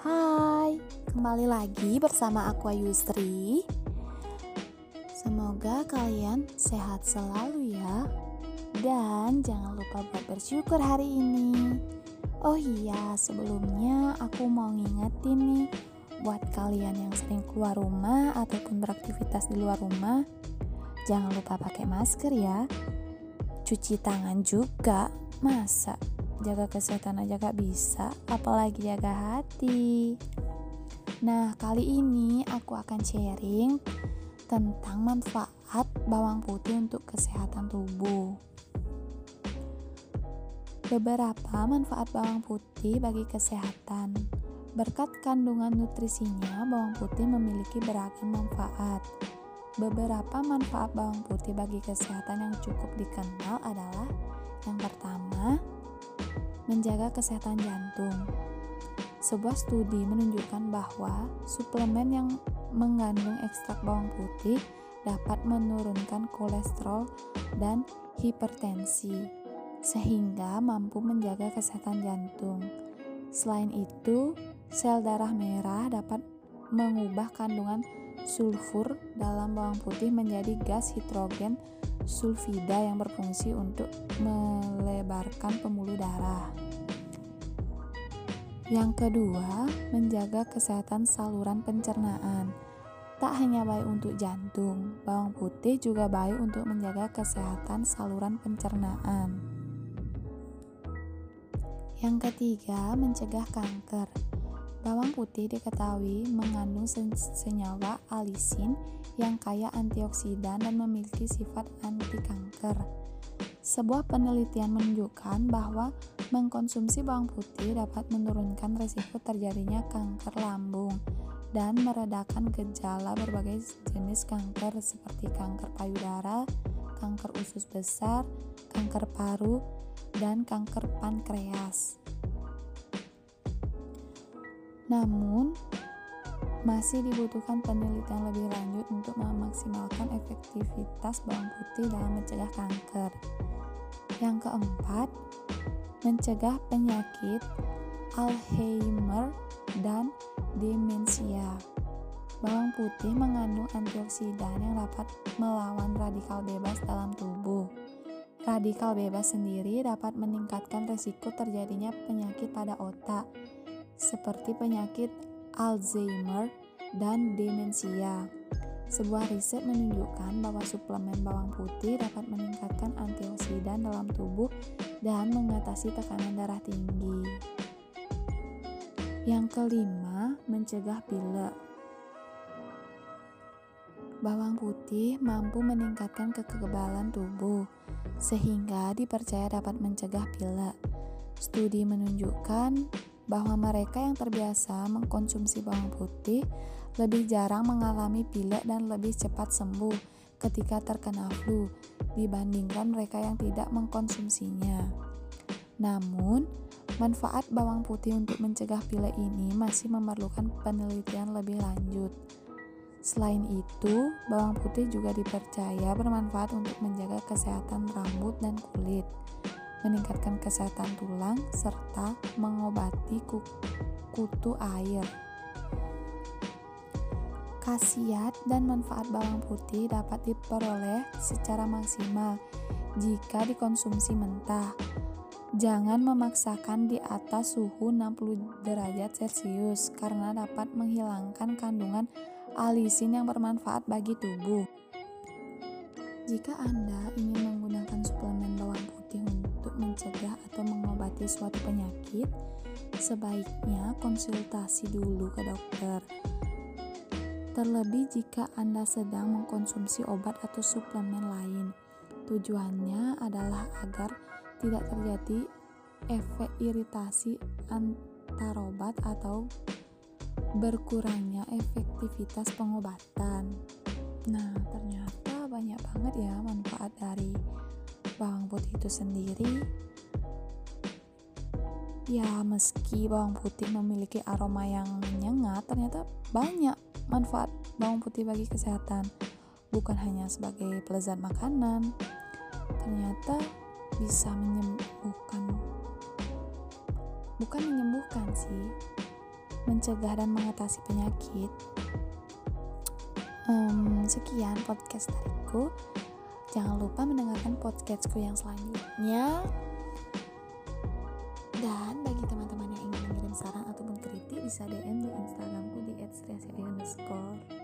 Hai, kembali lagi bersama aku Ayusri. Semoga kalian sehat selalu ya. Dan jangan lupa buat bersyukur hari ini. Oh iya, sebelumnya aku mau ngingetin nih buat kalian yang sering keluar rumah ataupun beraktivitas di luar rumah, jangan lupa pakai masker ya. Cuci tangan juga, masa jaga kesehatan aja gak bisa, apalagi jaga hati. Nah, kali ini aku akan sharing tentang manfaat bawang putih untuk kesehatan tubuh. Beberapa manfaat bawang putih bagi kesehatan. Berkat kandungan nutrisinya, bawang putih memiliki beragam manfaat. Beberapa manfaat bawang putih bagi kesehatan yang cukup dikenal adalah yang pertama, menjaga kesehatan jantung. Sebuah studi menunjukkan bahwa suplemen yang mengandung ekstrak bawang putih dapat menurunkan kolesterol dan hipertensi, sehingga mampu menjaga kesehatan jantung. Selain itu, sel darah merah dapat mengubah kandungan sulfur dalam bawang putih menjadi gas hidrogen sulfida yang berfungsi untuk melebarkan pembuluh darah. Yang kedua, menjaga kesehatan saluran pencernaan. Tak hanya baik untuk jantung, bawang putih juga baik untuk menjaga kesehatan saluran pencernaan. Yang ketiga, mencegah kanker. Bawang putih diketahui mengandung senyawa alisin yang kaya antioksidan dan memiliki sifat anti kanker. Sebuah penelitian menunjukkan bahwa mengkonsumsi bawang putih dapat menurunkan risiko terjadinya kanker lambung dan meredakan gejala berbagai jenis kanker seperti kanker payudara, kanker usus besar, kanker paru, dan kanker pankreas. Namun, masih dibutuhkan penelitian lebih lanjut untuk memaksimalkan efektivitas bawang putih dalam mencegah kanker. Yang keempat, mencegah penyakit Alzheimer dan demensia. Bawang putih mengandung antioksidan yang dapat melawan radikal bebas dalam tubuh. Radikal bebas sendiri dapat meningkatkan resiko terjadinya penyakit pada otak, seperti penyakit Alzheimer dan demensia. Sebuah riset menunjukkan bahwa suplemen bawang putih dapat meningkatkan antioksidan dalam tubuh dan mengatasi tekanan darah tinggi. Yang kelima, mencegah pilek. Bawang putih mampu meningkatkan kekebalan tubuh, sehingga dipercaya dapat mencegah pilek. Studi menunjukkan bahwa mereka yang terbiasa mengkonsumsi bawang putih lebih jarang mengalami pilek dan lebih cepat sembuh ketika terkena flu dibandingkan mereka yang tidak mengkonsumsinya. Namun, manfaat bawang putih untuk mencegah pilek ini masih memerlukan penelitian lebih lanjut. Selain itu, bawang putih juga dipercaya bermanfaat untuk menjaga kesehatan rambut dan kulit meningkatkan kesehatan tulang, serta mengobati kutu air. Khasiat dan manfaat bawang putih dapat diperoleh secara maksimal jika dikonsumsi mentah. Jangan memaksakan di atas suhu 60 derajat Celcius karena dapat menghilangkan kandungan alisin yang bermanfaat bagi tubuh. Jika Anda ingin menggunakan suplemen bawang mencegah atau mengobati suatu penyakit, sebaiknya konsultasi dulu ke dokter. Terlebih jika Anda sedang mengkonsumsi obat atau suplemen lain. Tujuannya adalah agar tidak terjadi efek iritasi antar obat atau berkurangnya efektivitas pengobatan. Nah, ternyata banyak banget ya manfaat dari bawang putih itu sendiri. Ya, meski bawang putih memiliki aroma yang menyengat, ternyata banyak manfaat bawang putih bagi kesehatan. Bukan hanya sebagai pelezat makanan, ternyata bisa menyembuhkan. Bukan menyembuhkan sih, mencegah dan mengatasi penyakit. Um, sekian podcast dariku. Jangan lupa mendengarkan podcastku yang selanjutnya. Dan bagi teman-teman yang ingin mengirim saran ataupun kritik bisa DM di Instagramku di underscore.